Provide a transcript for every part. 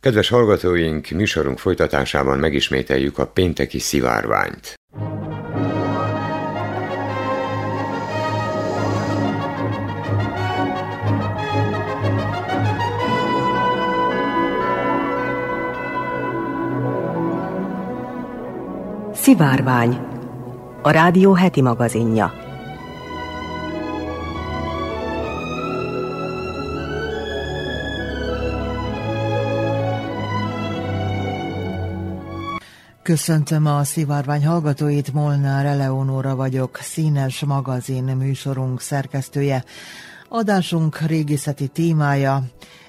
Kedves hallgatóink, műsorunk folytatásában megismételjük a pénteki szivárványt. Szivárvány, a rádió heti magazinja. Köszöntöm a szivárvány hallgatóit, Molnár Eleonóra vagyok, színes magazin műsorunk szerkesztője. Adásunk régészeti témája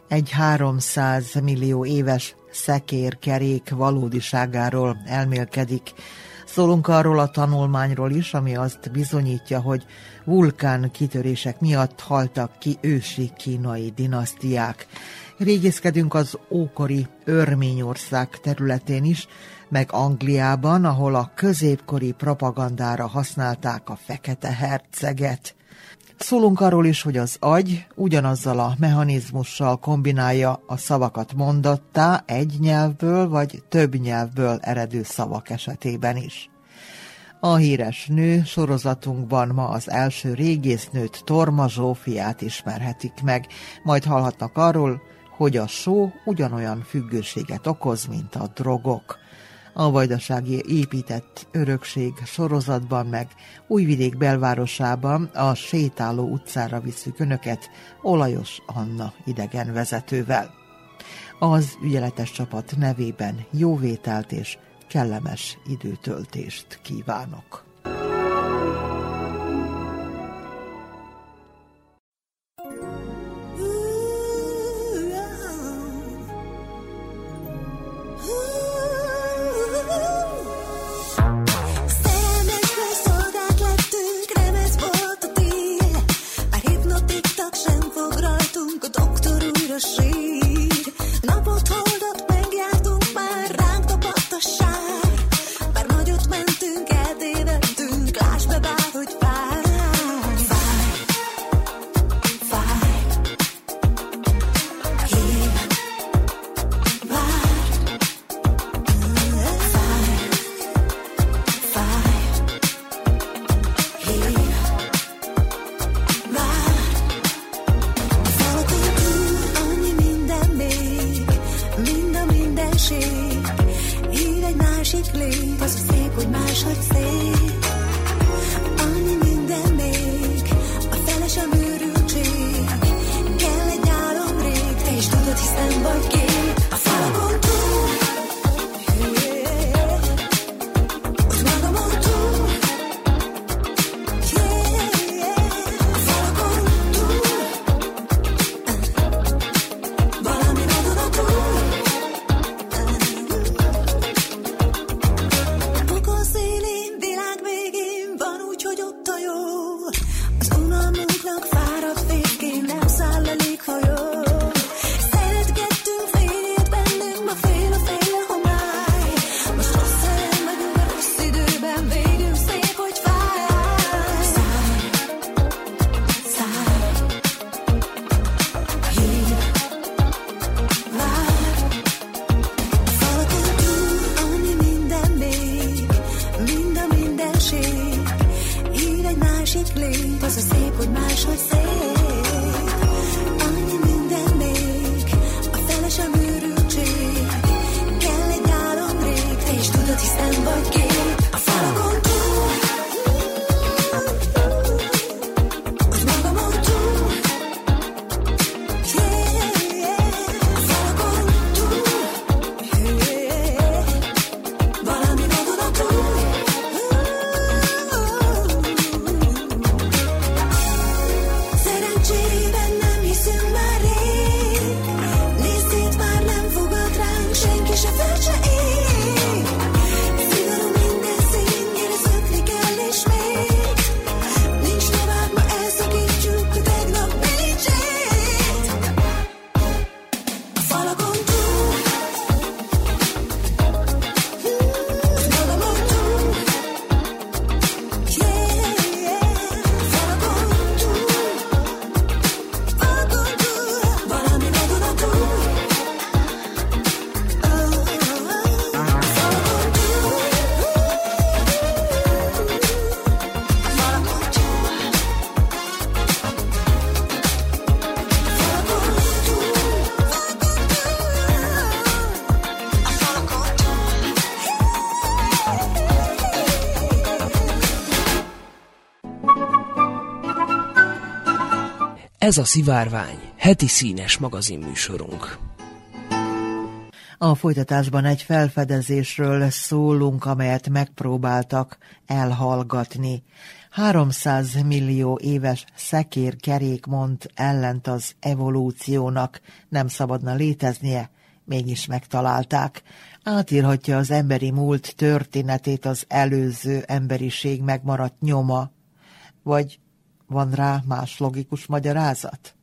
egy 300 millió éves szekérkerék valódiságáról elmélkedik. Szólunk arról a tanulmányról is, ami azt bizonyítja, hogy vulkán kitörések miatt haltak ki ősi kínai dinasztiák. Régészkedünk az ókori Örményország területén is, meg Angliában, ahol a középkori propagandára használták a fekete herceget. Szólunk arról is, hogy az agy ugyanazzal a mechanizmussal kombinálja a szavakat mondattá egy nyelvből vagy több nyelvből eredő szavak esetében is. A híres nő sorozatunkban ma az első régésznőt Torma Zsófiát ismerhetik meg, majd hallhatnak arról, hogy a só ugyanolyan függőséget okoz, mint a drogok a vajdasági épített örökség sorozatban meg Újvidék belvárosában a sétáló utcára visszük önöket Olajos Anna idegen vezetővel. Az ügyeletes csapat nevében jóvételt és kellemes időtöltést kívánok. Ez a Szivárvány, heti színes magazinműsorunk. A folytatásban egy felfedezésről szólunk, amelyet megpróbáltak elhallgatni. 300 millió éves szekér kerék mond ellent az evolúciónak, nem szabadna léteznie, mégis megtalálták. Átírhatja az emberi múlt történetét az előző emberiség megmaradt nyoma, vagy van rá más logikus magyarázat?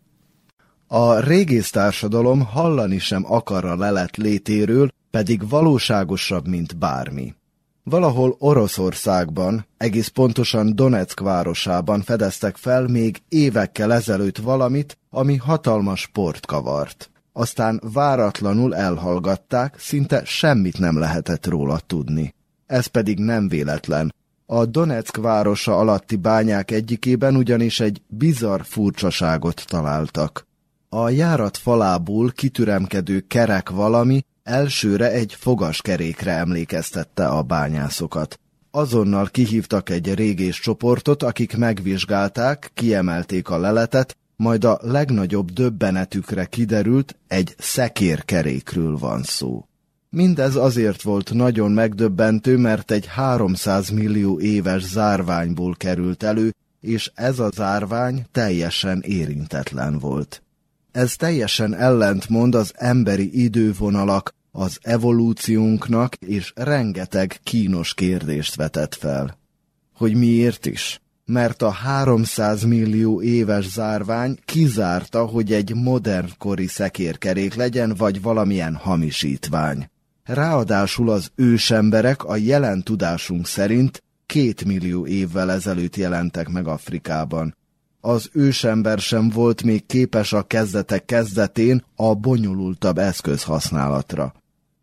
A régész társadalom hallani sem akar a lelet létéről, pedig valóságosabb, mint bármi. Valahol Oroszországban, egész pontosan Donetsk városában fedeztek fel még évekkel ezelőtt valamit, ami hatalmas sport kavart. Aztán váratlanul elhallgatták, szinte semmit nem lehetett róla tudni. Ez pedig nem véletlen, a Donetsk városa alatti bányák egyikében ugyanis egy bizarr furcsaságot találtak. A járat falából kitüremkedő kerek valami elsőre egy fogaskerékre emlékeztette a bányászokat. Azonnal kihívtak egy régés csoportot, akik megvizsgálták, kiemelték a leletet, majd a legnagyobb döbbenetükre kiderült, egy szekérkerékről van szó. Mindez azért volt nagyon megdöbbentő, mert egy 300 millió éves zárványból került elő, és ez a zárvány teljesen érintetlen volt. Ez teljesen ellentmond az emberi idővonalak, az evolúciónknak, és rengeteg kínos kérdést vetett fel. Hogy miért is? Mert a 300 millió éves zárvány kizárta, hogy egy modern kori szekérkerék legyen, vagy valamilyen hamisítvány. Ráadásul az ősemberek a jelen tudásunk szerint két millió évvel ezelőtt jelentek meg Afrikában. Az ősember sem volt még képes a kezdetek kezdetén a bonyolultabb eszköz használatra.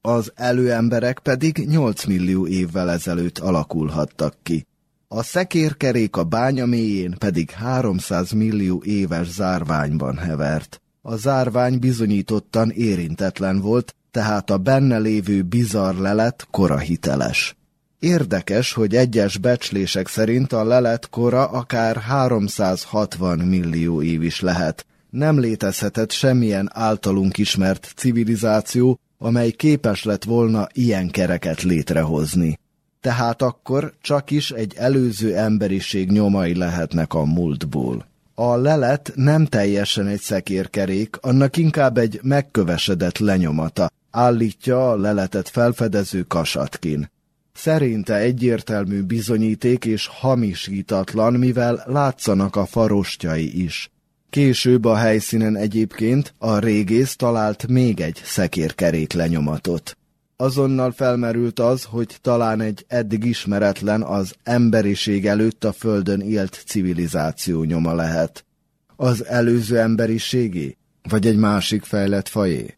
Az előemberek pedig 8 millió évvel ezelőtt alakulhattak ki. A szekérkerék a bánya mélyén pedig 300 millió éves zárványban hevert. A zárvány bizonyítottan érintetlen volt, tehát a benne lévő bizarr lelet kora hiteles. Érdekes, hogy egyes becslések szerint a lelet kora akár 360 millió év is lehet. Nem létezhetett semmilyen általunk ismert civilizáció, amely képes lett volna ilyen kereket létrehozni. Tehát akkor csak is egy előző emberiség nyomai lehetnek a múltból. A lelet nem teljesen egy szekérkerék, annak inkább egy megkövesedett lenyomata, állítja a leletet felfedező Kasatkin. Szerinte egyértelmű bizonyíték és hamisítatlan, mivel látszanak a farostjai is. Később a helyszínen egyébként a régész talált még egy szekérkerék lenyomatot. Azonnal felmerült az, hogy talán egy eddig ismeretlen az emberiség előtt a földön élt civilizáció nyoma lehet. Az előző emberiségé? Vagy egy másik fejlett fajé?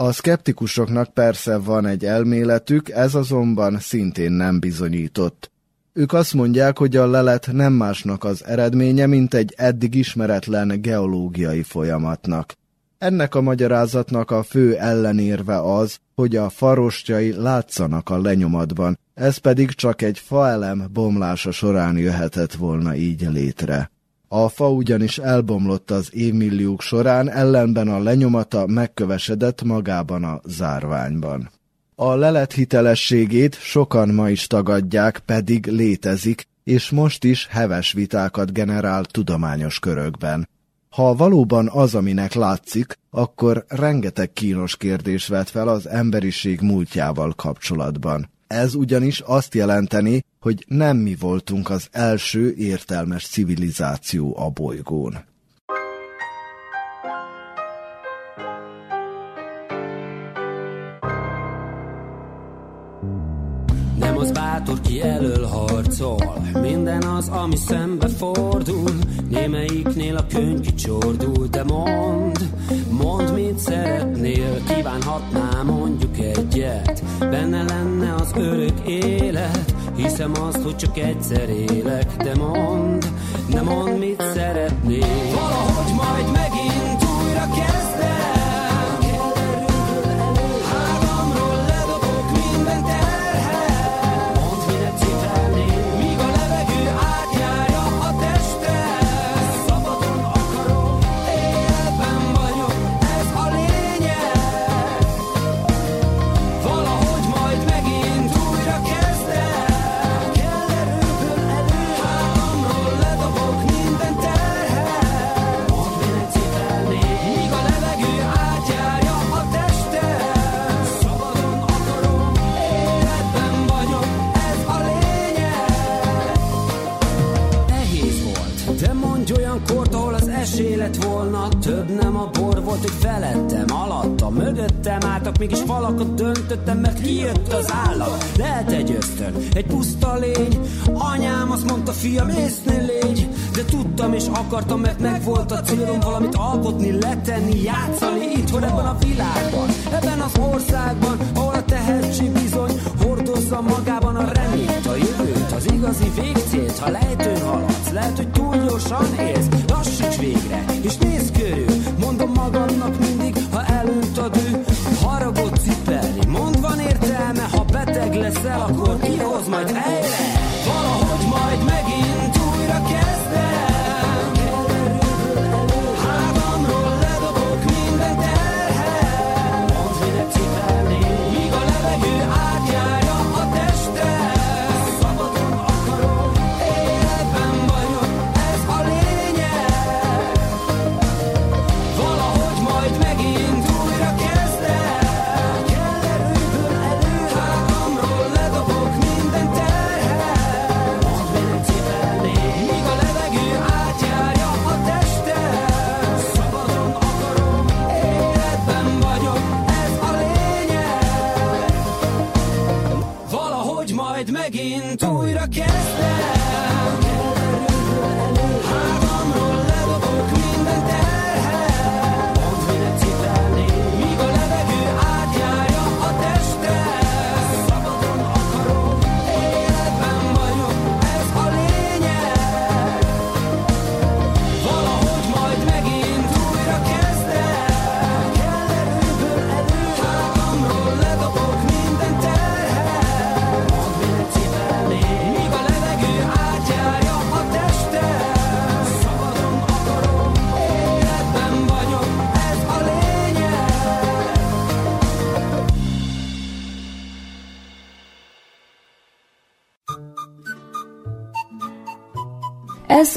A szkeptikusoknak persze van egy elméletük, ez azonban szintén nem bizonyított. Ők azt mondják, hogy a lelet nem másnak az eredménye, mint egy eddig ismeretlen geológiai folyamatnak. Ennek a magyarázatnak a fő ellenérve az, hogy a farostjai látszanak a lenyomatban, ez pedig csak egy faelem bomlása során jöhetett volna így létre. A fa ugyanis elbomlott az évmilliók során, ellenben a lenyomata megkövesedett magában a zárványban. A lelet hitelességét sokan ma is tagadják, pedig létezik, és most is heves vitákat generál tudományos körökben. Ha valóban az, aminek látszik, akkor rengeteg kínos kérdés vet fel az emberiség múltjával kapcsolatban. Ez ugyanis azt jelenteni, hogy nem mi voltunk az első értelmes civilizáció a bolygón. Bátor, ki elől harcol, minden az, ami szembe fordul, némelyiknél a könyv kicsordul, de mond, mond, mit szeretnél, kívánhatná mondjuk egyet, benne lenne az örök élet, Hiszem azt, hogy csak egyszer élek, de mond, ne mond, mit szeretnél. Valahogy majd mégis falakat döntöttem, mert kijött az állam. Lehet egy ösztön, egy puszta lény, anyám azt mondta, fiam, észnél légy, de tudtam és akartam, mert meg volt a célom valamit alkotni, letenni, játszani itthon ebben a világban, ebben az országban, ahol a tehetség bizony hordozza magában a reményt, a jövőt, az igazi végcélt, ha lejtőn haladsz, lehet, hogy túl gyorsan élsz, lassíts végre, és nézz körül, mondom magamnak mindig, akkor kihoz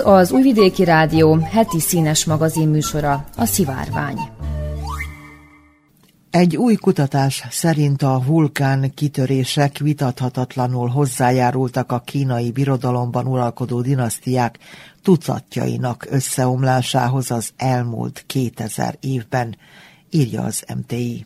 Ez az Újvidéki Rádió heti színes magazin műsora, a Szivárvány. Egy új kutatás szerint a vulkán kitörések vitathatatlanul hozzájárultak a kínai birodalomban uralkodó dinasztiák tucatjainak összeomlásához az elmúlt 2000 évben, írja az MTI.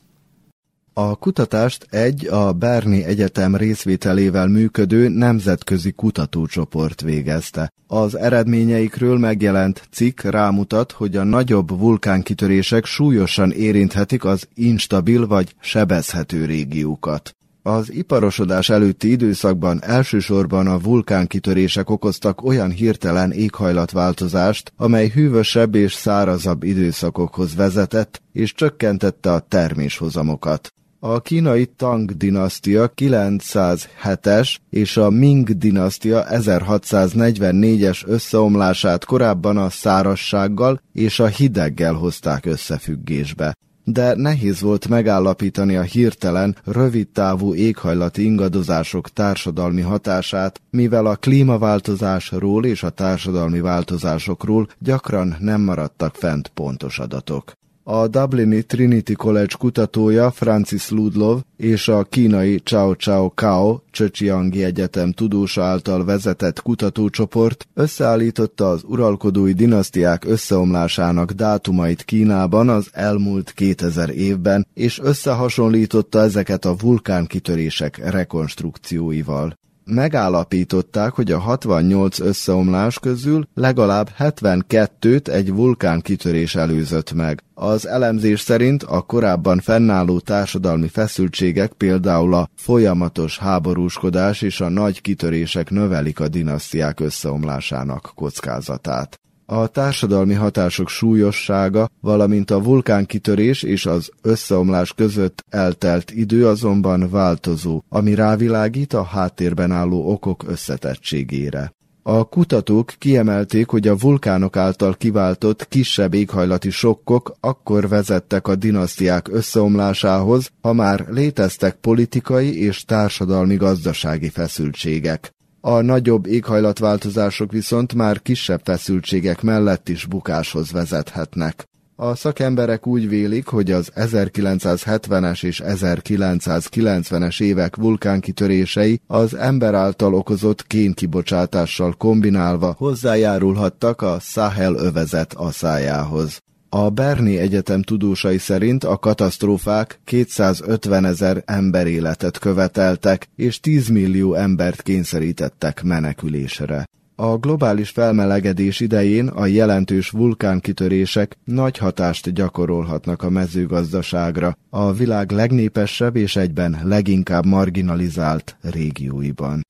A kutatást egy a Berni Egyetem részvételével működő nemzetközi kutatócsoport végezte. Az eredményeikről megjelent cikk rámutat, hogy a nagyobb vulkánkitörések súlyosan érinthetik az instabil vagy sebezhető régiókat. Az iparosodás előtti időszakban elsősorban a vulkánkitörések okoztak olyan hirtelen éghajlatváltozást, amely hűvösebb és szárazabb időszakokhoz vezetett és csökkentette a terméshozamokat. A kínai Tang dinasztia 907-es és a Ming dinasztia 1644-es összeomlását korábban a szárassággal és a hideggel hozták összefüggésbe de nehéz volt megállapítani a hirtelen, rövidtávú éghajlati ingadozások társadalmi hatását, mivel a klímaváltozásról és a társadalmi változásokról gyakran nem maradtak fent pontos adatok. A Dublini Trinity College kutatója Francis Ludlov és a kínai Chao Chao Kao Csöcsiangi Egyetem tudósa által vezetett kutatócsoport összeállította az uralkodói dinasztiák összeomlásának dátumait Kínában az elmúlt 2000 évben, és összehasonlította ezeket a vulkánkitörések rekonstrukcióival megállapították, hogy a 68 összeomlás közül legalább 72-t egy vulkánkitörés előzött meg. Az elemzés szerint a korábban fennálló társadalmi feszültségek például a folyamatos háborúskodás és a nagy kitörések növelik a dinasztiák összeomlásának kockázatát. A társadalmi hatások súlyossága, valamint a vulkánkitörés és az összeomlás között eltelt idő azonban változó, ami rávilágít a háttérben álló okok összetettségére. A kutatók kiemelték, hogy a vulkánok által kiváltott kisebb éghajlati sokkok akkor vezettek a dinasztiák összeomlásához, ha már léteztek politikai és társadalmi-gazdasági feszültségek. A nagyobb éghajlatváltozások viszont már kisebb feszültségek mellett is bukáshoz vezethetnek. A szakemberek úgy vélik, hogy az 1970-es és 1990-es évek vulkánkitörései az ember által okozott kénkibocsátással kombinálva hozzájárulhattak a Sahel övezet aszájához. A Berni Egyetem tudósai szerint a katasztrófák 250 ezer emberéletet követeltek, és 10 millió embert kényszerítettek menekülésre. A globális felmelegedés idején a jelentős vulkánkitörések nagy hatást gyakorolhatnak a mezőgazdaságra, a világ legnépesebb és egyben leginkább marginalizált régióiban.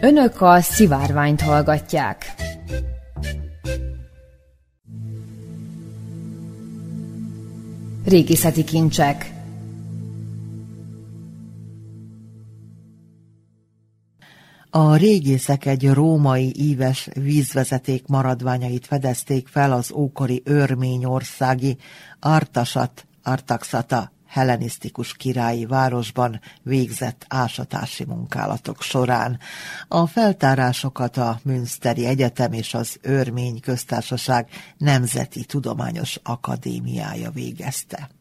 Önök a szivárványt hallgatják. Régészeti kincsek. A régészek egy római íves vízvezeték maradványait fedezték fel az ókori örményországi Artasat, Artaxata hellenisztikus királyi városban végzett ásatási munkálatok során. A feltárásokat a Münsteri Egyetem és az Örmény Köztársaság Nemzeti Tudományos Akadémiája végezte.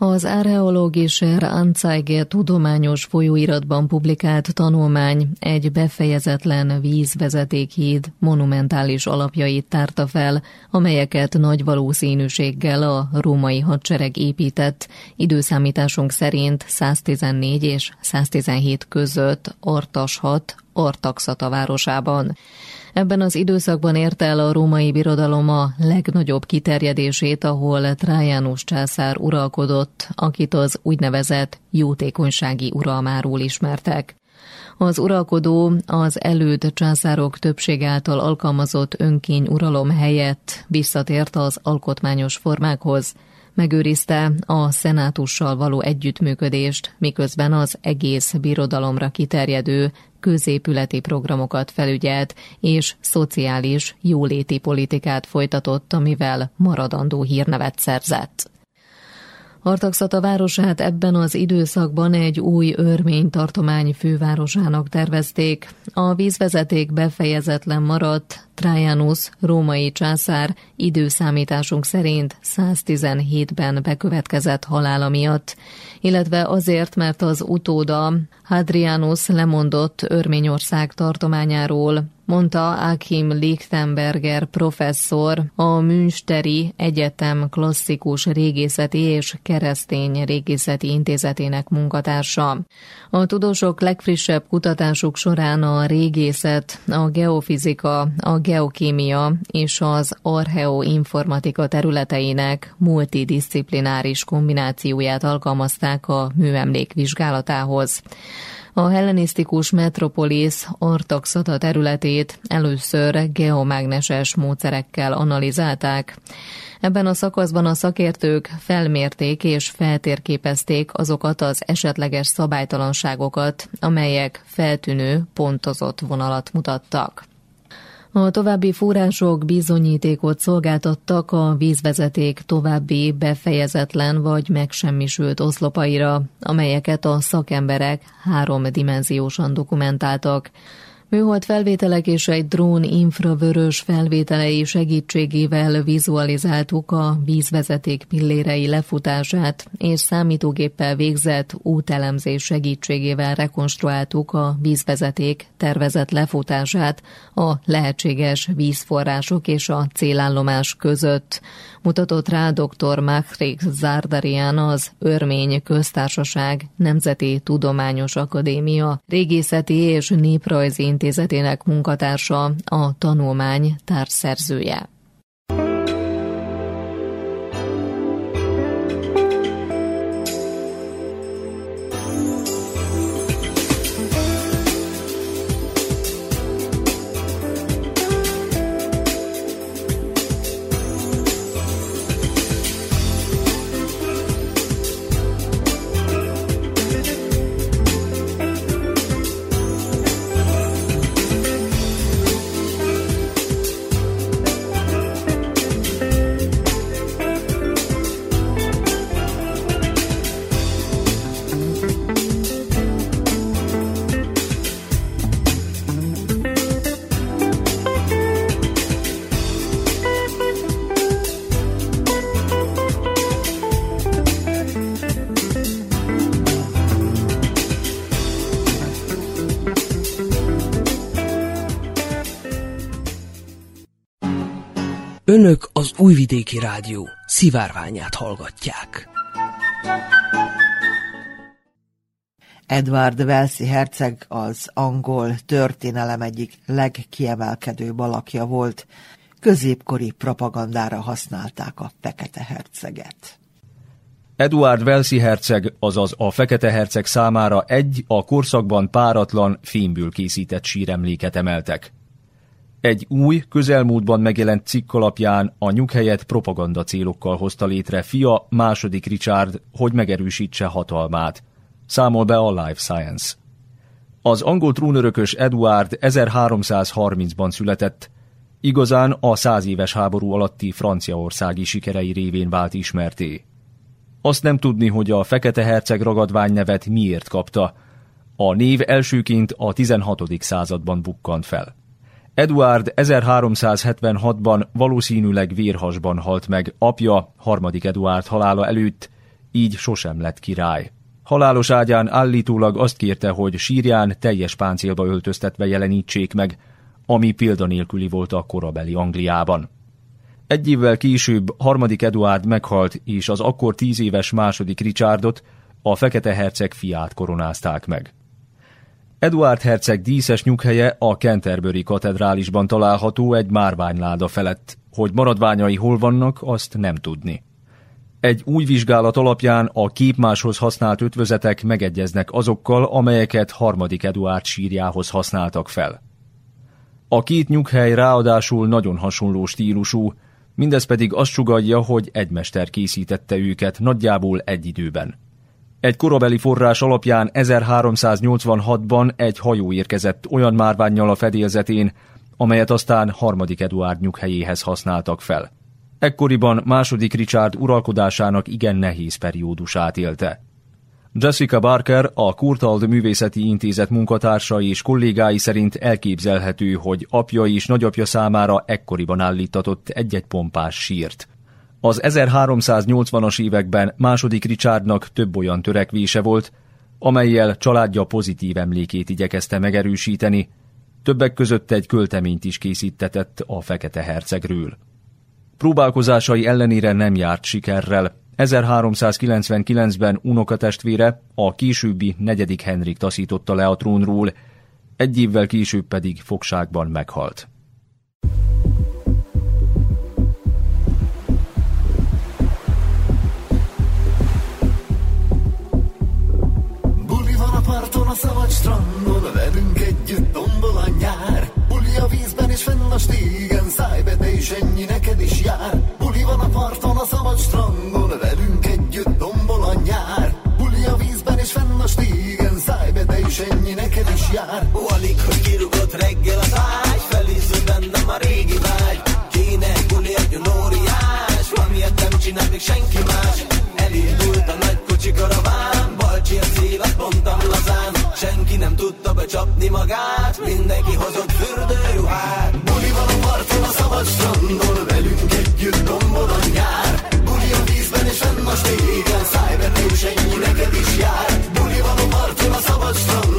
Az Archäologischer Anzeige tudományos folyóiratban publikált tanulmány egy befejezetlen vízvezetékhíd monumentális alapjait tárta fel, amelyeket nagy valószínűséggel a római hadsereg épített, időszámításunk szerint 114 és 117 között Artashat, Artaxata városában. Ebben az időszakban érte el a római birodalom a legnagyobb kiterjedését, ahol Trajanus császár uralkodott, akit az úgynevezett jótékonysági uralmáról ismertek. Az uralkodó az előd császárok többség által alkalmazott önkény uralom helyett visszatért az alkotmányos formákhoz, megőrizte a szenátussal való együttműködést, miközben az egész birodalomra kiterjedő középületi programokat felügyelt, és szociális, jóléti politikát folytatott, amivel maradandó hírnevet szerzett. Artaxata városát ebben az időszakban egy új örmény tartomány fővárosának tervezték. A vízvezeték befejezetlen maradt, Trajanus, római császár időszámításunk szerint 117-ben bekövetkezett halála miatt, illetve azért, mert az utóda Hadrianus lemondott Örményország tartományáról, mondta Achim Lichtenberger professzor, a Münsteri Egyetem klasszikus régészeti és keresztény régészeti intézetének munkatársa. A tudósok legfrissebb kutatásuk során a régészet, a geofizika, a geokémia és az archeoinformatika területeinek multidisziplináris kombinációját alkalmazták a műemlék vizsgálatához. A hellenisztikus metropolis Artaxata területét először geomágneses módszerekkel analizálták. Ebben a szakaszban a szakértők felmérték és feltérképezték azokat az esetleges szabálytalanságokat, amelyek feltűnő, pontozott vonalat mutattak. A további források bizonyítékot szolgáltattak a vízvezeték további befejezetlen vagy megsemmisült oszlopaira, amelyeket a szakemberek háromdimenziósan dokumentáltak. Műhold felvételek és egy drón infravörös felvételei segítségével vizualizáltuk a vízvezeték pillérei lefutását, és számítógéppel végzett útelemzés segítségével rekonstruáltuk a vízvezeték tervezett lefutását a lehetséges vízforrások és a célállomás között mutatott rá dr. Machrik Zardarian az Örmény Köztársaság Nemzeti Tudományos Akadémia Régészeti és Néprajzi Intézetének munkatársa, a tanulmány társszerzője. Újvidéki Rádió szivárványát hallgatják. Edward Velszi herceg az angol történelem egyik legkiemelkedő alakja volt. Középkori propagandára használták a fekete herceget. Eduard Velszi herceg, azaz a Fekete herceg számára egy a korszakban páratlan, fémből készített síremléket emeltek. Egy új, közelmúltban megjelent cikk alapján a nyughelyet propaganda célokkal hozta létre fia, második Richard, hogy megerősítse hatalmát. Számol be a Life Science. Az angol trónörökös Eduard 1330-ban született, igazán a száz éves háború alatti franciaországi sikerei révén vált ismerté. Azt nem tudni, hogy a Fekete Herceg ragadvány nevet miért kapta. A név elsőként a 16. században bukkant fel. Eduard 1376-ban valószínűleg vérhasban halt meg apja, harmadik Eduard halála előtt, így sosem lett király. Halálos ágyán állítólag azt kérte, hogy sírján teljes páncélba öltöztetve jelenítsék meg, ami példanélküli volt a korabeli Angliában. Egy évvel később harmadik Eduard meghalt, és az akkor tíz éves második Richardot, a Fekete Herceg fiát koronázták meg. Eduard herceg díszes nyughelye a Canterbury katedrálisban található egy márványláda felett, hogy maradványai hol vannak, azt nem tudni. Egy új vizsgálat alapján a képmáshoz használt ötvözetek megegyeznek azokkal, amelyeket harmadik Eduard sírjához használtak fel. A két nyughely ráadásul nagyon hasonló stílusú, mindez pedig azt sugalja, hogy egy mester készítette őket nagyjából egy időben. Egy korabeli forrás alapján 1386-ban egy hajó érkezett olyan márványjal a fedélzetén, amelyet aztán harmadik Eduard nyughelyéhez használtak fel. Ekkoriban második Richard uralkodásának igen nehéz periódusát élte. Jessica Barker, a Kurtald Művészeti Intézet munkatársa és kollégái szerint elképzelhető, hogy apja és nagyapja számára ekkoriban állítatott egy-egy pompás sírt. Az 1380-as években második Richardnak több olyan törekvése volt, amelyel családja pozitív emlékét igyekezte megerősíteni, többek között egy költeményt is készítetett a Fekete Hercegről. Próbálkozásai ellenére nem járt sikerrel. 1399-ben unokatestvére, a későbbi negyedik Henrik taszította le a trónról, egy évvel később pedig fogságban meghalt. Strandon, velünk együtt tombol a nyár. Buli a vízben és fenn a stégen, szállj be te is ennyi neked is jár. Buli van a parton, a szabad strandon, velünk együtt tombol a nyár. Buli a vízben és fenn a stégen, szállj be te is ennyi neked is jár. Alig, hogy kirugott reggel az ágy, felízül bennem a régi vágy. Kéne egy buli, egy óriás, valamiért nem csinál még senki más. Senki nem tudta becsapni magát. Mindenki hozott fürdőruhát. Buli van a parton, a szabad strandon Velünk együtt tombol a nyár. Buli a vízben és fenn a stégen és ennyi neked is jár. Buli van a parton, a szabad strandon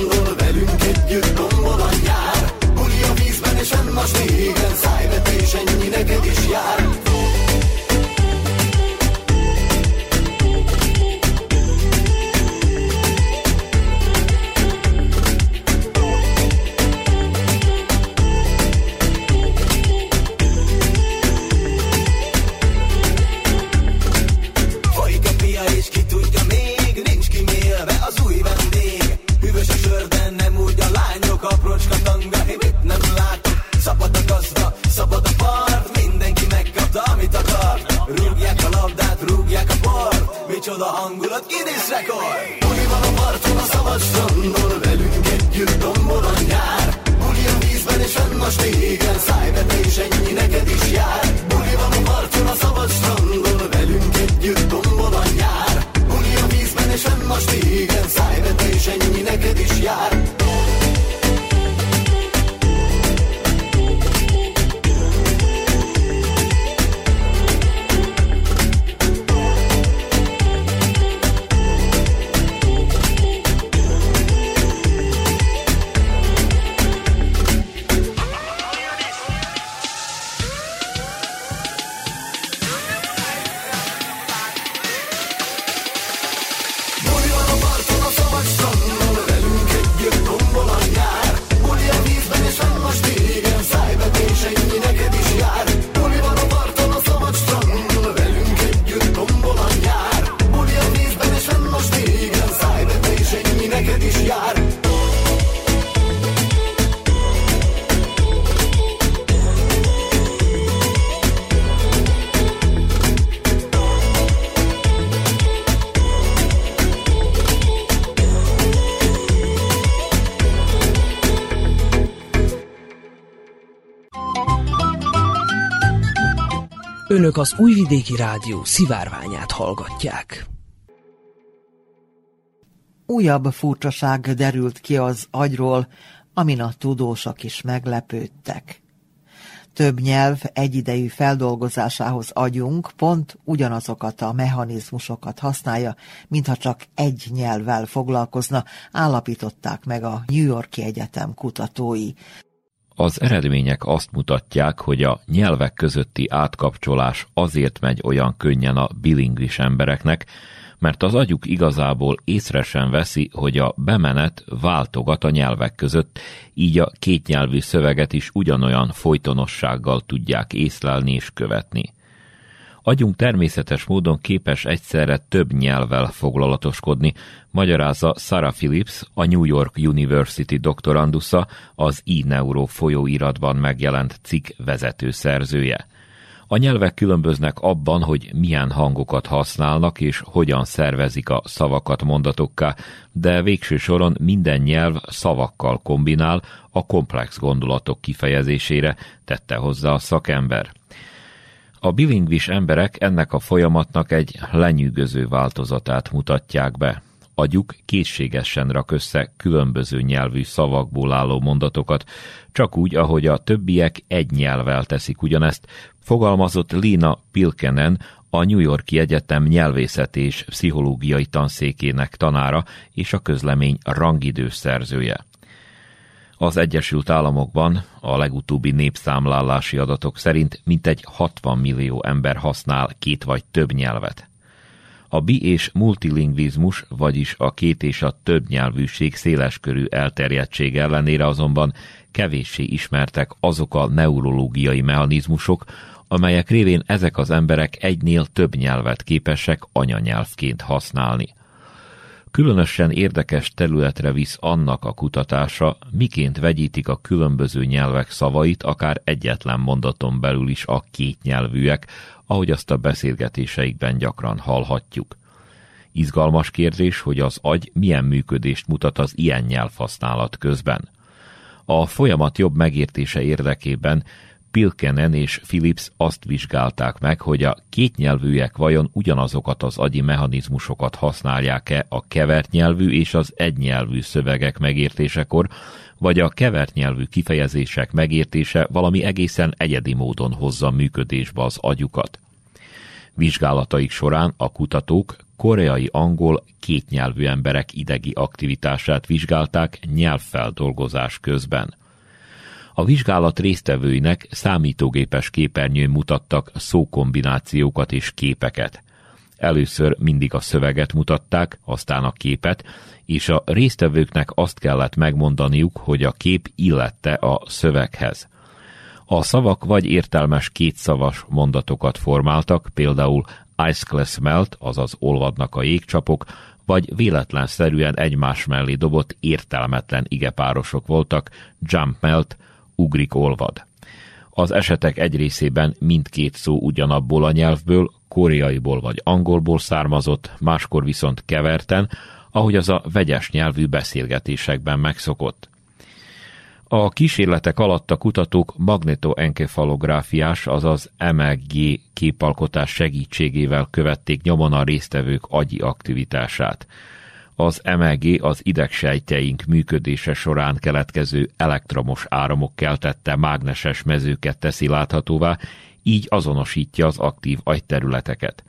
Önök az Újvidéki Rádió szivárványát hallgatják. Újabb furcsaság derült ki az agyról, amin a tudósok is meglepődtek. Több nyelv egyidejű feldolgozásához agyunk pont ugyanazokat a mechanizmusokat használja, mintha csak egy nyelvvel foglalkozna, állapították meg a New Yorki Egyetem kutatói. Az eredmények azt mutatják, hogy a nyelvek közötti átkapcsolás azért megy olyan könnyen a bilingvis embereknek, mert az agyuk igazából észre sem veszi, hogy a bemenet váltogat a nyelvek között, így a kétnyelvű szöveget is ugyanolyan folytonossággal tudják észlelni és követni. Agyunk természetes módon képes egyszerre több nyelvvel foglalatoskodni, magyarázza Sarah Phillips, a New York University doktorandusza, az e-neuro folyóiratban megjelent cikk vezető szerzője. A nyelvek különböznek abban, hogy milyen hangokat használnak és hogyan szervezik a szavakat mondatokká, de végső soron minden nyelv szavakkal kombinál a komplex gondolatok kifejezésére, tette hozzá a szakember. A bilingvis emberek ennek a folyamatnak egy lenyűgöző változatát mutatják be. Agyuk készségesen rak össze különböző nyelvű szavakból álló mondatokat, csak úgy, ahogy a többiek egy nyelvvel teszik ugyanezt, fogalmazott Lina Pilkenen, a New Yorki Egyetem nyelvészet és pszichológiai tanszékének tanára és a közlemény rangidős szerzője. Az Egyesült Államokban a legutóbbi népszámlálási adatok szerint mintegy 60 millió ember használ két vagy több nyelvet. A bi- és multilingvizmus, vagyis a két és a több nyelvűség széleskörű elterjedtség ellenére azonban kevéssé ismertek azok a neurológiai mechanizmusok, amelyek révén ezek az emberek egynél több nyelvet képesek anyanyelvként használni. Különösen érdekes területre visz annak a kutatása, miként vegyítik a különböző nyelvek szavait, akár egyetlen mondaton belül is a kétnyelvűek, ahogy azt a beszélgetéseikben gyakran hallhatjuk. Izgalmas kérdés, hogy az agy milyen működést mutat az ilyen nyelvhasználat közben. A folyamat jobb megértése érdekében Pilkenen és Philips azt vizsgálták meg, hogy a kétnyelvűek vajon ugyanazokat az agyi mechanizmusokat használják-e a kevert nyelvű és az egynyelvű szövegek megértésekor, vagy a kevert nyelvű kifejezések megértése valami egészen egyedi módon hozza működésbe az agyukat. Vizsgálataik során a kutatók koreai-angol kétnyelvű emberek idegi aktivitását vizsgálták nyelvfeldolgozás közben. A vizsgálat résztvevőinek számítógépes képernyőn mutattak szókombinációkat és képeket. Először mindig a szöveget mutatták, aztán a képet, és a résztvevőknek azt kellett megmondaniuk, hogy a kép illette a szöveghez. A szavak vagy értelmes kétszavas mondatokat formáltak, például Ice Class Melt, azaz olvadnak a jégcsapok, vagy véletlenszerűen egymás mellé dobott értelmetlen igepárosok voltak, Jump Melt, ugrik olvad. Az esetek egy részében mindkét szó ugyanabból a nyelvből, koreaiból vagy angolból származott, máskor viszont keverten, ahogy az a vegyes nyelvű beszélgetésekben megszokott. A kísérletek alatt a kutatók magnetoenkefalográfiás, azaz MLG képalkotás segítségével követték nyomon a résztvevők agyi aktivitását az MLG az idegsejtjeink működése során keletkező elektromos áramok keltette mágneses mezőket teszi láthatóvá, így azonosítja az aktív agyterületeket.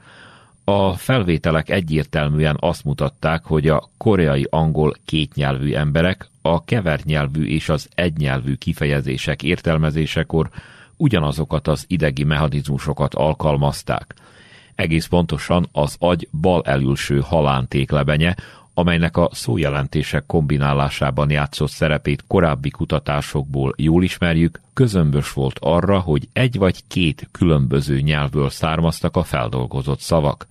A felvételek egyértelműen azt mutatták, hogy a koreai angol kétnyelvű emberek a kevert nyelvű és az egynyelvű kifejezések értelmezésekor ugyanazokat az idegi mechanizmusokat alkalmazták. Egész pontosan az agy bal elülső halántéklebenye, amelynek a szójelentések kombinálásában játszott szerepét korábbi kutatásokból jól ismerjük, közömbös volt arra, hogy egy vagy két különböző nyelvből származtak a feldolgozott szavak.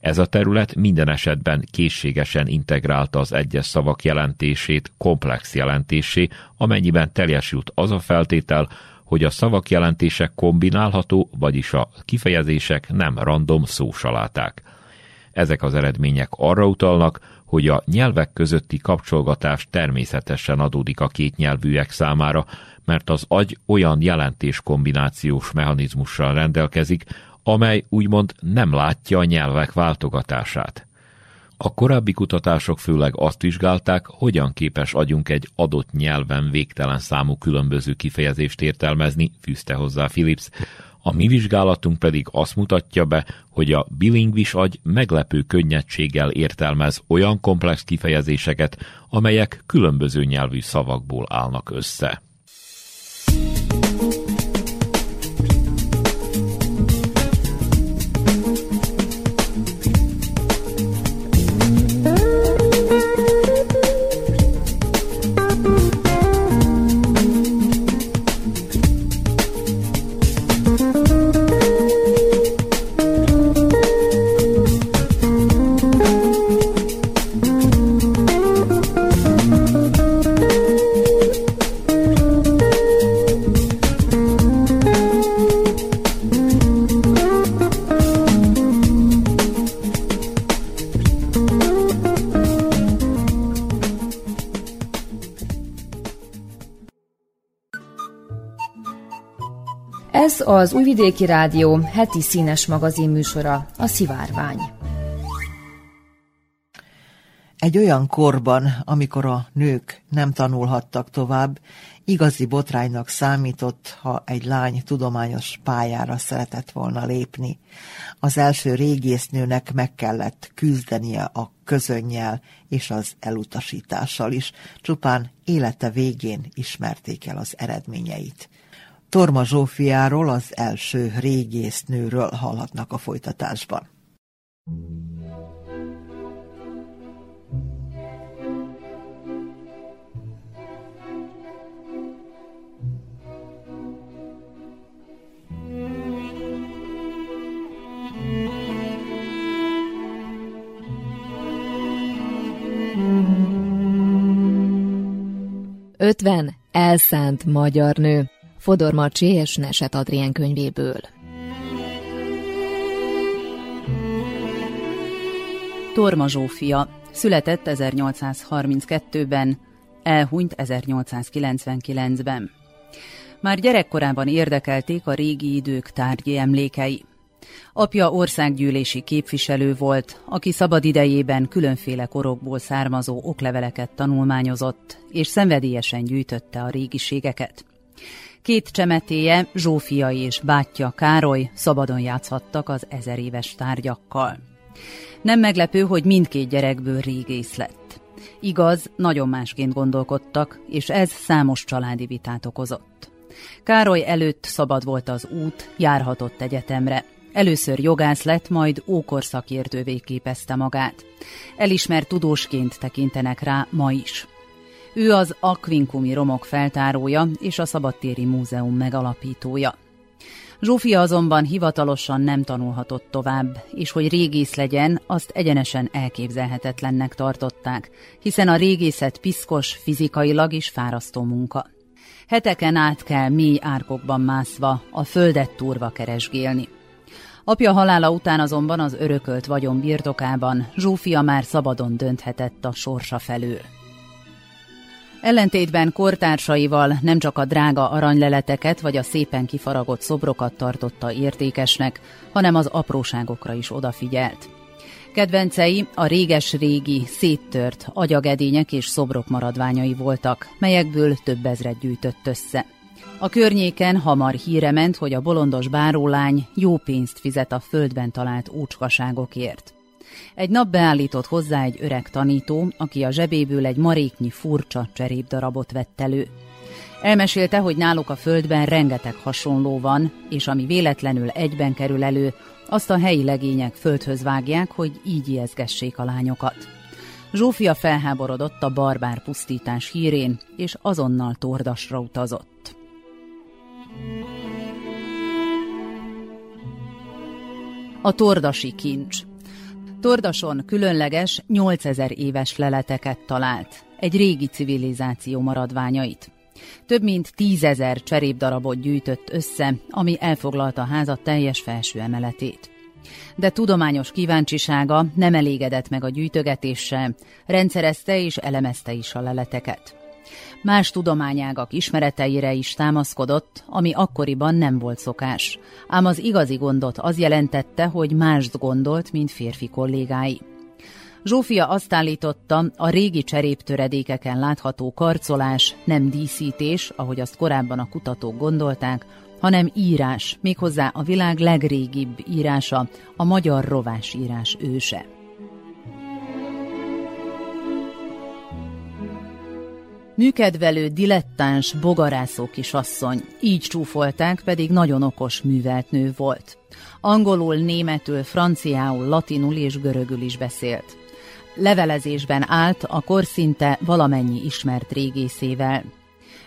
Ez a terület minden esetben készségesen integrálta az egyes szavak jelentését komplex jelentésé, amennyiben teljesült az a feltétel, hogy a szavak jelentése kombinálható, vagyis a kifejezések nem random szósaláták. Ezek az eredmények arra utalnak, hogy a nyelvek közötti kapcsolgatás természetesen adódik a két nyelvűek számára, mert az agy olyan jelentés kombinációs mechanizmussal rendelkezik, amely úgymond nem látja a nyelvek váltogatását. A korábbi kutatások főleg azt vizsgálták, hogyan képes agyunk egy adott nyelven végtelen számú különböző kifejezést értelmezni, fűzte hozzá Philips. A mi vizsgálatunk pedig azt mutatja be, hogy a bilingvis agy meglepő könnyedséggel értelmez olyan komplex kifejezéseket, amelyek különböző nyelvű szavakból állnak össze. Az Újvidéki Rádió heti színes magazin műsora, a Szivárvány. Egy olyan korban, amikor a nők nem tanulhattak tovább, igazi botránynak számított, ha egy lány tudományos pályára szeretett volna lépni. Az első régésznőnek meg kellett küzdenie a közönnyel és az elutasítással is, csupán élete végén ismerték el az eredményeit. Torma Zsófiáról, az első régésznőről hallhatnak a folytatásban. Ötven elszánt magyar nő. Fodor Marcsi és Neset Adrien könyvéből. Torma Zsófia született 1832-ben, elhunyt 1899-ben. Már gyerekkorában érdekelték a régi idők tárgyi emlékei. Apja országgyűlési képviselő volt, aki szabad idejében különféle korokból származó okleveleket tanulmányozott, és szenvedélyesen gyűjtötte a régiségeket. Két csemetéje, Zsófia és bátyja Károly szabadon játszhattak az ezer éves tárgyakkal. Nem meglepő, hogy mindkét gyerekből régész lett. Igaz, nagyon másként gondolkodtak, és ez számos családi vitát okozott. Károly előtt szabad volt az út, járhatott egyetemre. Először jogász lett, majd ókor szakértővé képezte magát. Elismert tudósként tekintenek rá ma is. Ő az Aquincumi romok feltárója és a Szabadtéri Múzeum megalapítója. Zsófia azonban hivatalosan nem tanulhatott tovább, és hogy régész legyen, azt egyenesen elképzelhetetlennek tartották, hiszen a régészet piszkos, fizikailag is fárasztó munka. Heteken át kell mély árkokban mászva, a földet turva keresgélni. Apja halála után azonban az örökölt vagyon birtokában Zsófia már szabadon dönthetett a sorsa felől. Ellentétben kortársaival nem csak a drága aranyleleteket vagy a szépen kifaragott szobrokat tartotta értékesnek, hanem az apróságokra is odafigyelt. Kedvencei a réges-régi, széttört agyagedények és szobrok maradványai voltak, melyekből több ezret gyűjtött össze. A környéken hamar híre ment, hogy a bolondos bárólány jó pénzt fizet a földben talált úcskaságokért. Egy nap beállított hozzá egy öreg tanító, aki a zsebéből egy maréknyi furcsa cserépdarabot vett elő. Elmesélte, hogy náluk a földben rengeteg hasonló van, és ami véletlenül egyben kerül elő, azt a helyi legények földhöz vágják, hogy így ijeszgessék a lányokat. Zsófia felháborodott a barbár pusztítás hírén, és azonnal tordasra utazott. A tordasi kincs Tordason különleges 8000 éves leleteket talált, egy régi civilizáció maradványait. Több mint tízezer cserépdarabot gyűjtött össze, ami elfoglalta a házat teljes felső emeletét. De tudományos kíváncsisága nem elégedett meg a gyűjtögetéssel, rendszerezte és elemezte is a leleteket. Más tudományágak ismereteire is támaszkodott, ami akkoriban nem volt szokás. Ám az igazi gondot az jelentette, hogy mást gondolt, mint férfi kollégái. Zsófia azt állította, a régi cseréptöredékeken látható karcolás nem díszítés, ahogy azt korábban a kutatók gondolták, hanem írás, méghozzá a világ legrégibb írása, a magyar rovás írás őse. Műkedvelő, dilettáns, bogarászó kisasszony, így csúfolták, pedig nagyon okos művelt nő volt. Angolul, németül, franciául, latinul és görögül is beszélt. Levelezésben állt a kor szinte valamennyi ismert régészével.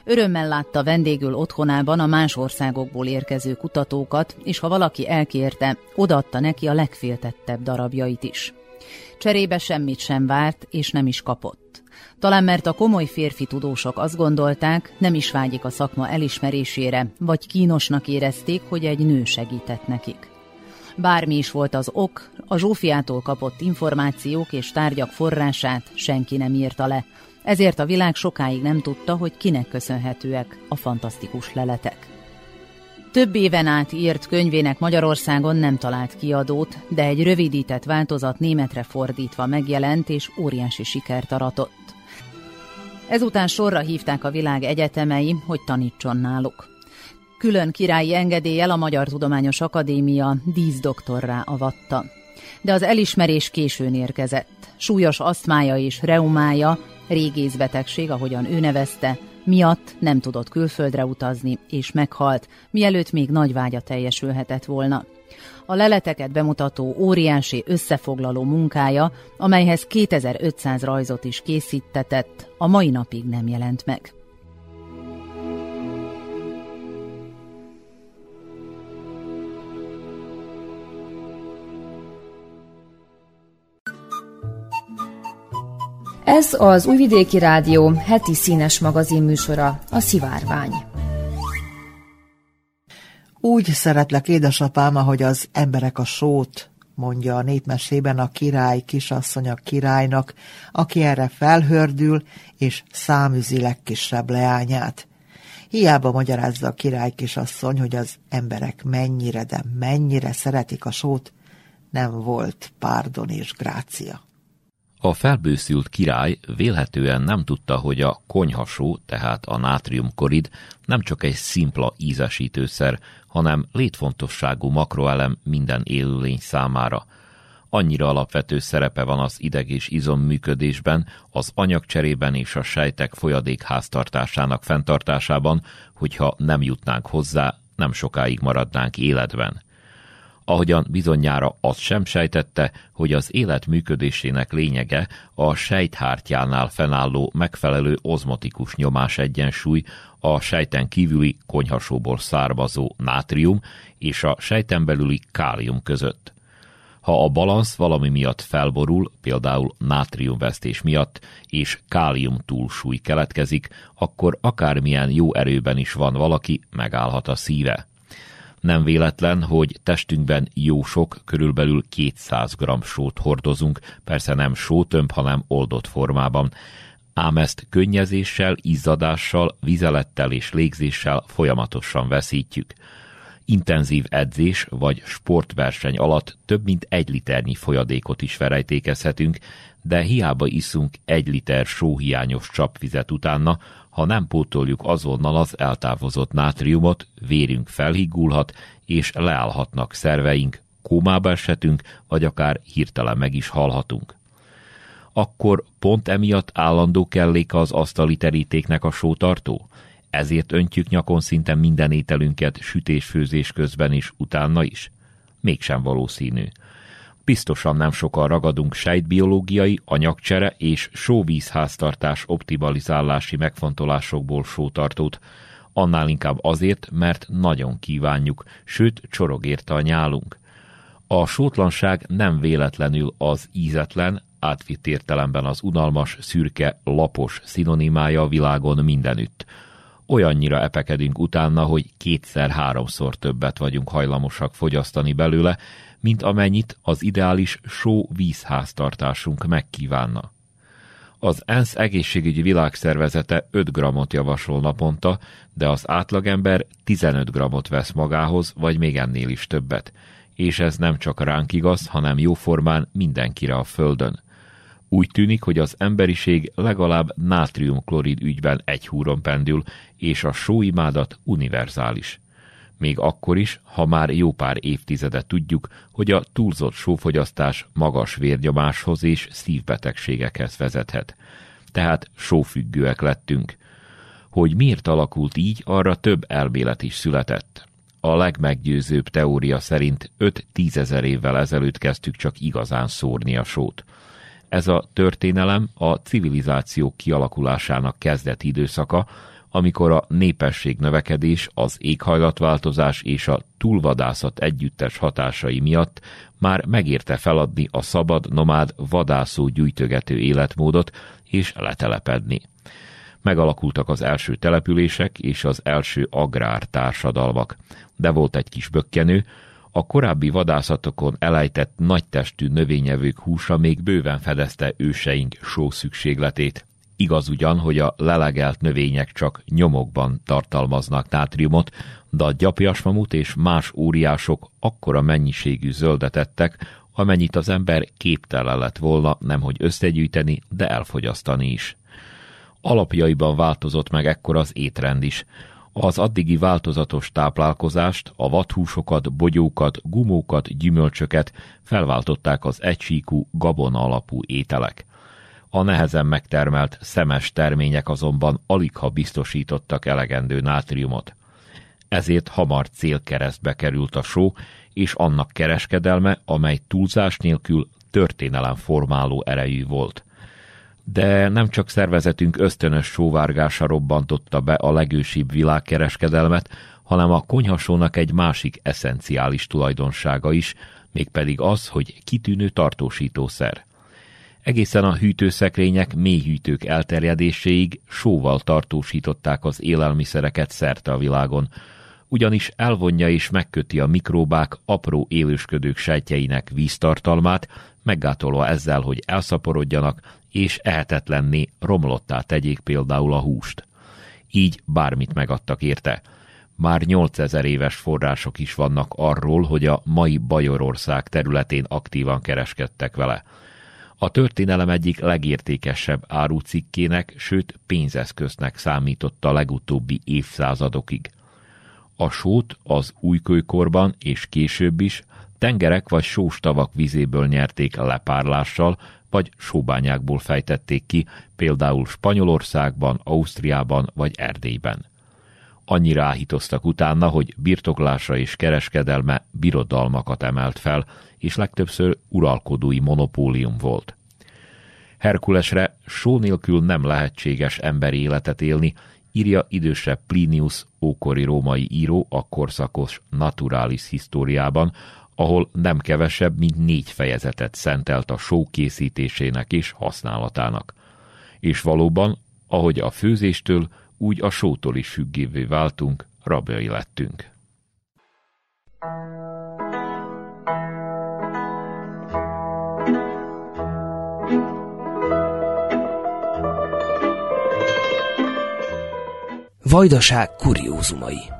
Örömmel látta vendégül otthonában a más országokból érkező kutatókat, és ha valaki elkérte, odaadta neki a legféltettebb darabjait is. Cserébe semmit sem várt, és nem is kapott. Talán mert a komoly férfi tudósok azt gondolták, nem is vágyik a szakma elismerésére, vagy kínosnak érezték, hogy egy nő segített nekik. Bármi is volt az ok, a Zsófiától kapott információk és tárgyak forrását senki nem írta le, ezért a világ sokáig nem tudta, hogy kinek köszönhetőek a fantasztikus leletek. Több éven át írt könyvének Magyarországon nem talált kiadót, de egy rövidített változat németre fordítva megjelent és óriási sikert aratott. Ezután sorra hívták a világ egyetemei, hogy tanítson náluk. Külön királyi engedéllyel a Magyar Tudományos Akadémia díszdoktorrá avatta. De az elismerés későn érkezett. Súlyos asztmája és reumája, régészbetegség, ahogyan ő nevezte, miatt nem tudott külföldre utazni, és meghalt, mielőtt még nagy vágya teljesülhetett volna. A leleteket bemutató óriási összefoglaló munkája, amelyhez 2500 rajzot is készítetett, a mai napig nem jelent meg. Ez az Újvidéki Rádió heti színes magazin műsora, a Szivárvány. Úgy szeretlek, édesapám, ahogy az emberek a sót, mondja a népmesében a király kisasszony a királynak, aki erre felhördül, és száműzi legkisebb leányát. Hiába magyarázza a király kisasszony, hogy az emberek mennyire, de mennyire szeretik a sót, nem volt párdon és grácia. A felbőszült király vélhetően nem tudta, hogy a konyhasó, tehát a nátriumkorid nem csak egy szimpla ízesítőszer, hanem létfontosságú makroelem minden élőlény számára. Annyira alapvető szerepe van az ideg és izom működésben, az anyagcserében és a sejtek folyadék háztartásának fenntartásában, hogyha nem jutnánk hozzá, nem sokáig maradnánk életben ahogyan bizonyára azt sem sejtette, hogy az élet működésének lényege a sejthártyánál fennálló megfelelő ozmotikus nyomás egyensúly, a sejten kívüli konyhasóból származó nátrium és a sejten belüli kálium között. Ha a balansz valami miatt felborul, például nátriumvesztés miatt, és kálium túlsúly keletkezik, akkor akármilyen jó erőben is van valaki, megállhat a szíve. Nem véletlen, hogy testünkben jó sok, körülbelül 200 g sót hordozunk, persze nem sótömb, hanem oldott formában. Ám ezt könnyezéssel, izzadással, vizelettel és légzéssel folyamatosan veszítjük. Intenzív edzés vagy sportverseny alatt több mint egy liternyi folyadékot is felejtékezhetünk, de hiába iszunk egy liter sóhiányos csapvizet utána, ha nem pótoljuk azonnal az eltávozott nátriumot, vérünk felhiggulhat, és leállhatnak szerveink, kómába eshetünk, vagy akár hirtelen meg is halhatunk. Akkor pont emiatt állandó kellék az asztali terítéknek a sótartó? Ezért öntjük nyakon szinte minden ételünket sütés-főzés közben is, utána is? Mégsem valószínű. Biztosan nem sokan ragadunk sejtbiológiai, anyagcsere és sóvízháztartás optimalizálási megfontolásokból sótartót, annál inkább azért, mert nagyon kívánjuk, sőt csorog érte a nyálunk. A sótlanság nem véletlenül az ízetlen, átvitt értelemben az unalmas, szürke, lapos szinonimája a világon mindenütt. Olyannyira epekedünk utána, hogy kétszer-háromszor többet vagyunk hajlamosak fogyasztani belőle, mint amennyit az ideális só vízháztartásunk megkívánna. Az ENSZ egészségügyi világszervezete 5 grammot javasol naponta, de az átlagember 15 grammot vesz magához, vagy még ennél is többet. És ez nem csak ránk igaz, hanem jóformán mindenkire a Földön. Úgy tűnik, hogy az emberiség legalább nátriumklorid ügyben egy húron pendül, és a sóimádat univerzális. Még akkor is, ha már jó pár évtizede tudjuk, hogy a túlzott sófogyasztás magas vérnyomáshoz és szívbetegségekhez vezethet. Tehát sófüggőek lettünk. Hogy miért alakult így, arra több elmélet is született. A legmeggyőzőbb teória szerint 5-10 ezer évvel ezelőtt kezdtük csak igazán szórni a sót. Ez a történelem a civilizáció kialakulásának kezdeti időszaka, amikor a népesség növekedés, az éghajlatváltozás és a túlvadászat együttes hatásai miatt már megérte feladni a szabad, nomád, vadászó gyűjtögető életmódot és letelepedni. Megalakultak az első települések és az első agrártársadalmak, de volt egy kis bökkenő, a korábbi vadászatokon elejtett nagytestű növényevők húsa még bőven fedezte őseink só szükségletét. Igaz ugyan, hogy a lelegelt növények csak nyomokban tartalmaznak nátriumot, de a gyapjasmamut és más óriások akkora mennyiségű zöldet ettek, amennyit az ember képtelen lett volna nemhogy összegyűjteni, de elfogyasztani is. Alapjaiban változott meg ekkor az étrend is. Az addigi változatos táplálkozást, a vathúsokat, bogyókat, gumókat, gyümölcsöket felváltották az egysíkú gabona alapú ételek. A nehezen megtermelt szemes termények azonban alig ha biztosítottak elegendő nátriumot. Ezért hamar célkeresztbe került a só, és annak kereskedelme, amely túlzás nélkül történelem formáló erejű volt. De nem csak szervezetünk ösztönös sóvárgása robbantotta be a legősibb világkereskedelmet, hanem a konyhasónak egy másik eszenciális tulajdonsága is, mégpedig az, hogy kitűnő tartósítószer. Egészen a hűtőszekrények mélyhűtők elterjedéséig sóval tartósították az élelmiszereket szerte a világon, ugyanis elvonja és megköti a mikróbák apró élősködők sejtjeinek víztartalmát, meggátolva ezzel, hogy elszaporodjanak, és ehetetlenné romlottá tegyék például a húst. Így bármit megadtak érte. Már 8000 éves források is vannak arról, hogy a mai Bajorország területén aktívan kereskedtek vele – a történelem egyik legértékesebb árucikkének, sőt pénzeszköznek számította a legutóbbi évszázadokig. A sót az újkőkorban és később is tengerek vagy sóstavak vizéből nyerték lepárlással, vagy sóbányákból fejtették ki, például Spanyolországban, Ausztriában vagy Erdélyben. Annyira áhítoztak utána, hogy birtoklása és kereskedelme birodalmakat emelt fel, és legtöbbször uralkodói monopólium volt. Herkulesre só nélkül nem lehetséges emberi életet élni, írja idősebb Plinius, ókori római író a korszakos Naturalis históriában, ahol nem kevesebb, mint négy fejezetet szentelt a só készítésének és használatának. És valóban, ahogy a főzéstől, úgy a sótól is függévé váltunk, rabjai lettünk. Vajdaság kuriózumai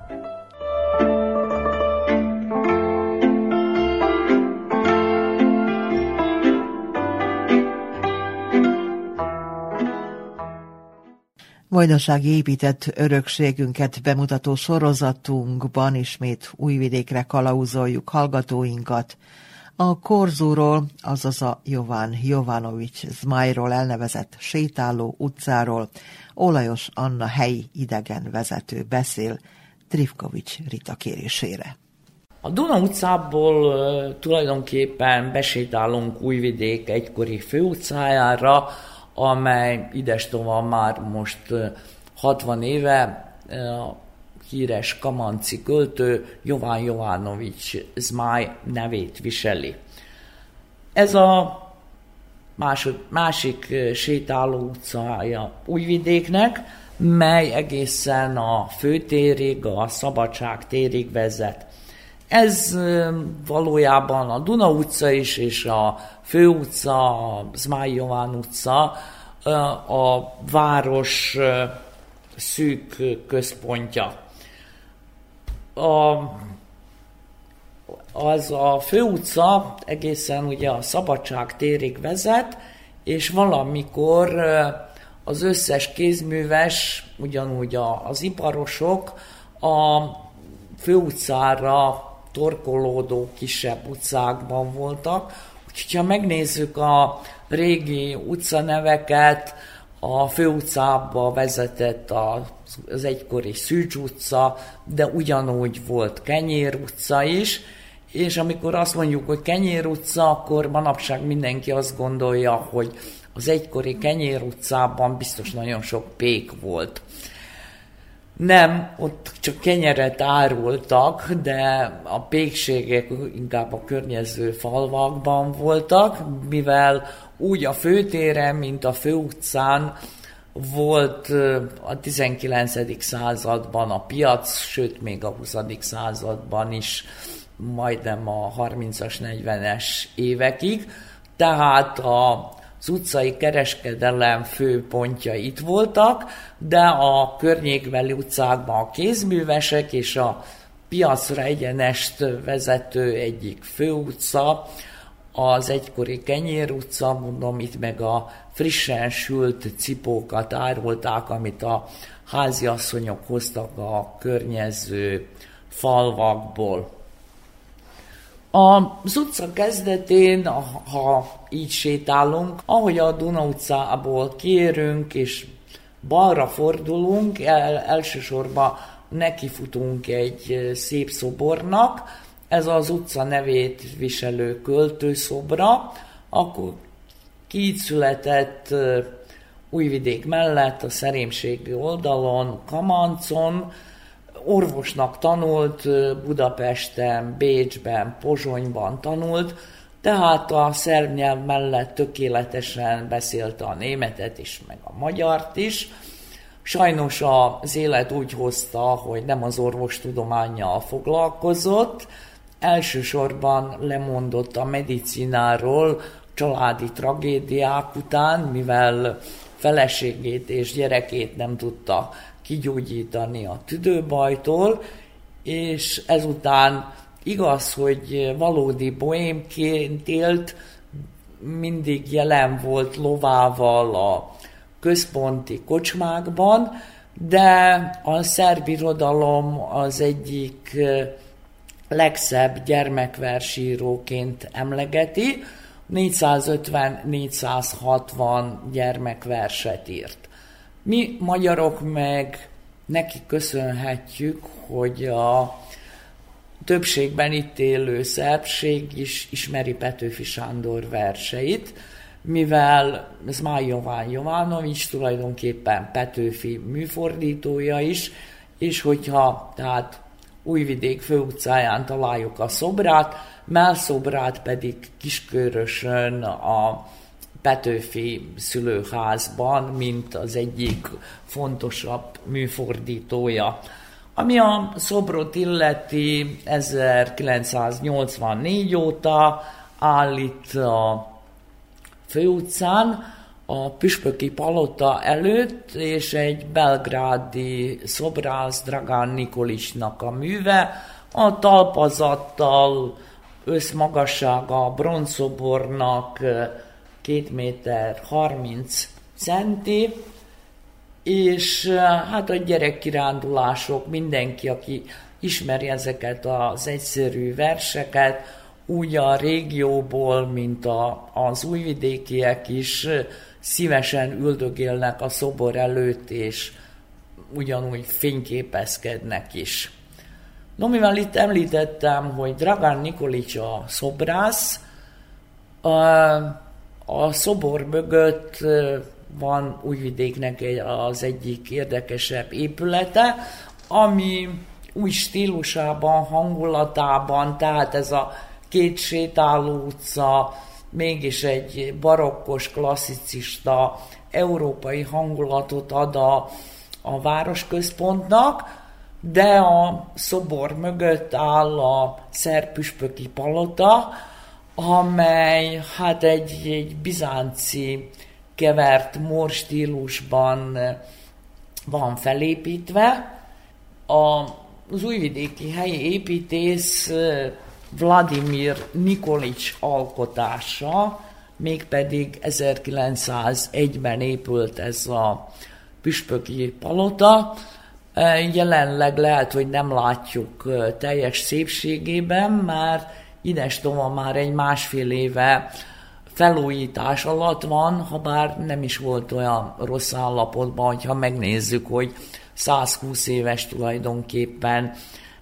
Vajdasági épített örökségünket bemutató sorozatunkban ismét újvidékre kalauzoljuk hallgatóinkat. A Korzóról, azaz a Jován Jovanovics Zmájról elnevezett sétáló utcáról Olajos Anna helyi idegen vezető beszél Trifkovics Rita kérésére. A Duna utcából tulajdonképpen besétálunk Újvidék egykori főutcájára, amely idestova már most 60 éve híres kamanci költő Jován Jovánovics Zmáj nevét viseli. Ez a másod, másik sétáló utcája Újvidéknek, mely egészen a főtérig, a Szabadság térig vezet. Ez valójában a Duna utca is, és a Fő utca, a Zmáj Jován utca a város szűk központja. A, az a főutca egészen ugye a Szabadság térig vezet, és valamikor az összes kézműves, ugyanúgy az iparosok a főutcára torkolódó kisebb utcákban voltak. Úgyhogy ha megnézzük a régi utcaneveket, a főutcába vezetett az egykori Szűcs utca, de ugyanúgy volt Kenyér utca is, és amikor azt mondjuk, hogy Kenyér utca, akkor manapság mindenki azt gondolja, hogy az egykori Kenyér utcában biztos nagyon sok pék volt. Nem, ott csak kenyeret árultak, de a pékségek inkább a környező falvakban voltak, mivel úgy a főtéren, mint a főutcán volt a 19. században a piac, sőt még a 20. században is majdnem a 30-as, 40-es évekig. Tehát a az utcai kereskedelem főpontja itt voltak, de a környékbeli utcákban a kézművesek és a piacra egyenest vezető egyik főutca, az egykori Kenyér utca, mondom, itt meg a frissen sült cipókat árulták, amit a háziasszonyok hoztak a környező falvakból. Az utca kezdetén, ha így sétálunk, ahogy a Duna utcából kérünk, és balra fordulunk, el, elsősorban nekifutunk egy szép szobornak, ez az utca nevét viselő költőszobra, akkor ki született Újvidék mellett, a szerémségi oldalon, Kamancon, orvosnak tanult, Budapesten, Bécsben, Pozsonyban tanult, tehát a szerb nyelv mellett tökéletesen beszélte a németet is, meg a magyart is. Sajnos az élet úgy hozta, hogy nem az orvostudományjal foglalkozott, elsősorban lemondott a medicináról családi tragédiák után, mivel feleségét és gyerekét nem tudta kigyógyítani a tüdőbajtól, és ezután igaz, hogy valódi boémként élt, mindig jelen volt lovával a központi kocsmákban, de a szerb irodalom az egyik legszebb gyermekversíróként emlegeti, 450-460 gyermekverset írt. Mi magyarok meg neki köszönhetjük, hogy a többségben itt élő szerbség is ismeri Petőfi Sándor verseit, mivel ez már Jován Jovánovics tulajdonképpen Petőfi műfordítója is, és hogyha tehát Újvidék főutcáján találjuk a szobrát, melszobrát pedig Kiskörösön a Petőfi szülőházban, mint az egyik fontosabb műfordítója. Ami a szobrot illeti, 1984 óta állít a főutcán, a Püspöki Palota előtt, és egy belgrádi szobrász Dragán Nikolicsnak a műve, a talpazattal összmagassága a bronzszobornak 2 méter 30 centi, és hát a gyerekkirándulások, mindenki, aki ismeri ezeket az egyszerű verseket, úgy a régióból, mint a, az újvidékiek is szívesen üldögélnek a szobor előtt, és ugyanúgy fényképezkednek is. No, mivel itt említettem, hogy Dragán Nikolics a szobrász, a, a szobor mögött van Újvidéknek az egyik érdekesebb épülete, ami új stílusában, hangulatában, tehát ez a két sétáló utca, mégis egy barokkos, klasszicista, európai hangulatot ad a, a városközpontnak, de a szobor mögött áll a szerpüspöki palota, amely hát egy, egy bizánci kevert mor stílusban van felépítve. A, az újvidéki helyi építész Vladimir Nikolics alkotása, mégpedig 1901-ben épült ez a püspöki palota. Jelenleg lehet, hogy nem látjuk teljes szépségében, mert Ines már egy másfél éve felújítás alatt van, ha bár nem is volt olyan rossz állapotban, hogyha megnézzük, hogy 120 éves tulajdonképpen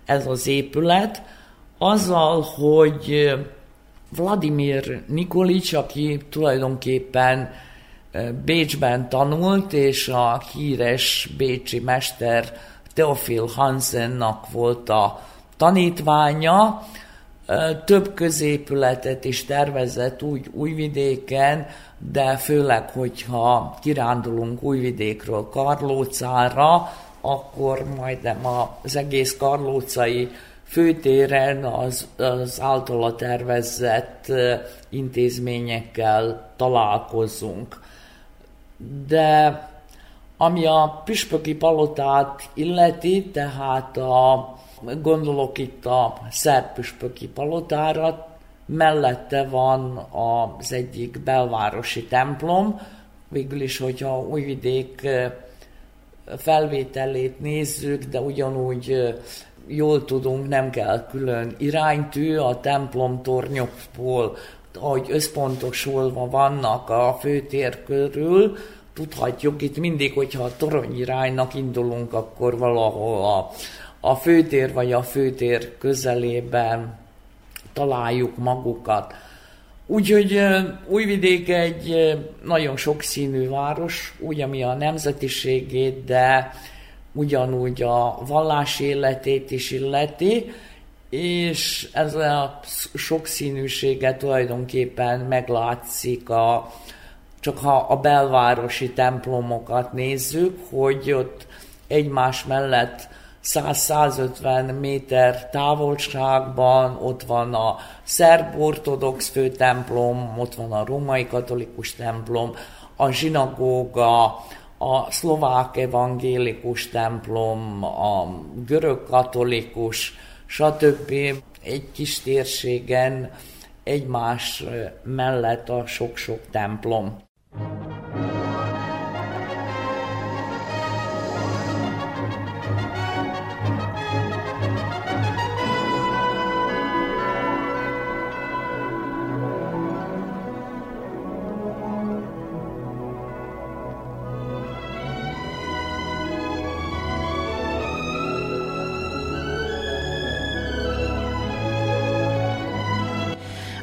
ez az épület, azzal, hogy Vladimir Nikolics, aki tulajdonképpen Bécsben tanult, és a híres bécsi mester Theophil Hansennak volt a tanítványa, több középületet is tervezett úgy Újvidéken, de főleg, hogyha kirándulunk Újvidékről Karlócára, akkor majdnem az egész karlócai főtéren az, az általa tervezett intézményekkel találkozunk. De ami a püspöki palotát illeti, tehát a Gondolok itt a szerb püspöki palotára, mellette van az egyik belvárosi templom, végül is, hogyha Újvidék felvételét nézzük, de ugyanúgy jól tudunk, nem kell külön iránytű, a templom tornyokból, ahogy összpontosulva vannak a főtér körül, tudhatjuk itt mindig, hogyha a toronyiránynak indulunk, akkor valahol a a főtér vagy a főtér közelében találjuk magukat. Úgyhogy Újvidék egy nagyon sokszínű város, úgy ami a nemzetiségét, de ugyanúgy a vallás életét is illeti, és ez a sokszínűsége tulajdonképpen meglátszik a, csak ha a belvárosi templomokat nézzük, hogy ott egymás mellett 100-150 méter távolságban, ott van a szerb ortodox főtemplom, ott van a római katolikus templom, a zsinagóga, a szlovák evangélikus templom, a görög katolikus, stb. Egy kis térségen egymás mellett a sok-sok templom.